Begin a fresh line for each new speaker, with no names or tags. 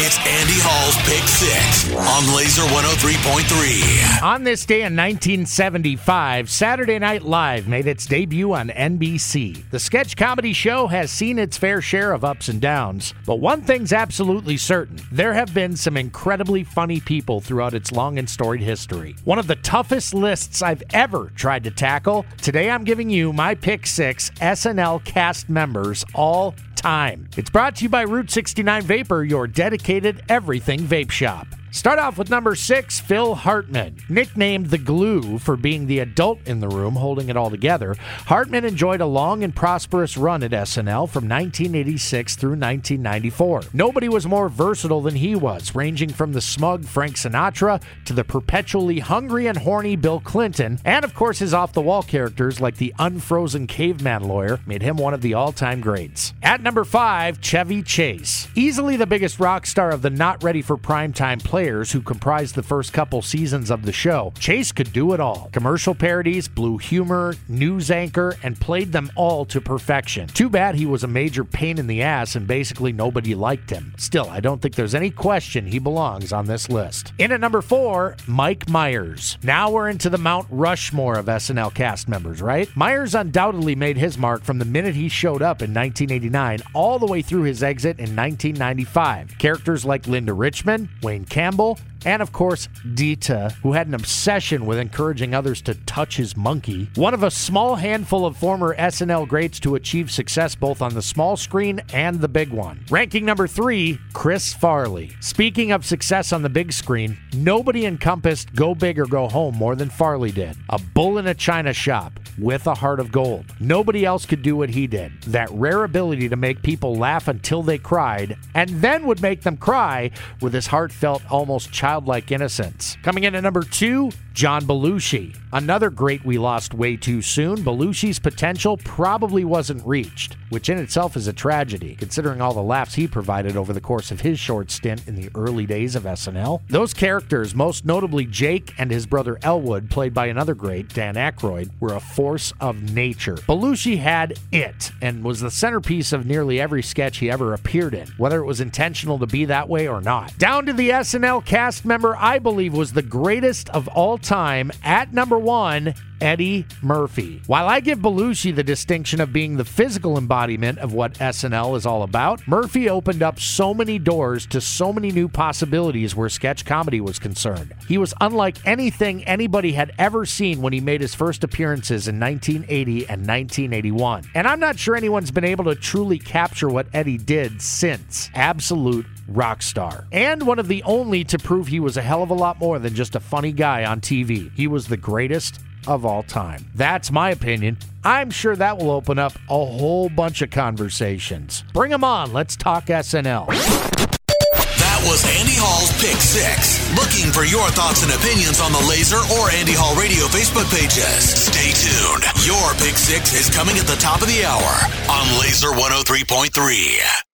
It's Andy Hall's Pick Six on Laser 103.3.
On this day in 1975, Saturday Night Live made its debut on NBC. The sketch comedy show has seen its fair share of ups and downs, but one thing's absolutely certain there have been some incredibly funny people throughout its long and storied history. One of the toughest lists I've ever tried to tackle. Today I'm giving you my pick six SNL cast members all time. It's brought to you by Route 69 Vapor, your dedicated everything vape shop. Start off with number six, Phil Hartman. Nicknamed the glue for being the adult in the room holding it all together, Hartman enjoyed a long and prosperous run at SNL from 1986 through 1994. Nobody was more versatile than he was, ranging from the smug Frank Sinatra to the perpetually hungry and horny Bill Clinton, and of course his off the wall characters like the unfrozen caveman lawyer made him one of the all time greats. At number five, Chevy Chase. Easily the biggest rock star of the not ready for primetime play players who comprised the first couple seasons of the show. Chase could do it all commercial parodies, blue humor, news anchor, and played them all to perfection. Too bad he was a major pain in the ass and basically nobody liked him. Still, I don't think there's any question he belongs on this list. In at number four, Mike Myers. Now we're into the Mount Rushmore of SNL cast members, right? Myers undoubtedly made his mark from the minute he showed up in 1989 all the way through his exit in 1995. Characters like Linda Richman, Wayne Campbell, Campbell, and of course, Dieter, who had an obsession with encouraging others to touch his monkey. One of a small handful of former SNL greats to achieve success both on the small screen and the big one. Ranking number three, Chris Farley. Speaking of success on the big screen, nobody encompassed Go Big or Go Home more than Farley did. A bull in a china shop with a heart of gold. Nobody else could do what he did. That rare ability to make people laugh until they cried, and then would make them cry with his heartfelt, almost childlike innocence. Coming in at number two, John Belushi. Another great we lost way too soon. Belushi's potential probably wasn't reached, which in itself is a tragedy, considering all the laughs he provided over the course of his short stint in the early days of SNL. Those characters, most notably Jake and his brother Elwood, played by another great, Dan Aykroyd, were a force of nature. Belushi had it and was the centerpiece of nearly every sketch he ever appeared in, whether it was intentional to be that way or not. Down to the SNL cast member I believe was the greatest of all time at number one, Eddie Murphy. While I give Belushi the distinction of being the physical embodiment of what SNL is all about, Murphy opened up so many doors to so many new possibilities where sketch comedy was concerned. He was unlike anything anybody had ever seen when he made his first appearances in 1980 and 1981. And I'm not sure anyone's been able to truly capture what Eddie did since. Absolute rock star. And one of the only to prove he was a hell of a lot more than just a funny guy on TV. He was the greatest of all time. That's my opinion. I'm sure that will open up a whole bunch of conversations. Bring them on. Let's talk SNL.
That was Andy Hall's Pick Six. Looking for your thoughts and opinions on the Laser or Andy Hall Radio Facebook pages. Stay tuned. Your Pick Six is coming at the top of the hour on Laser 103.3.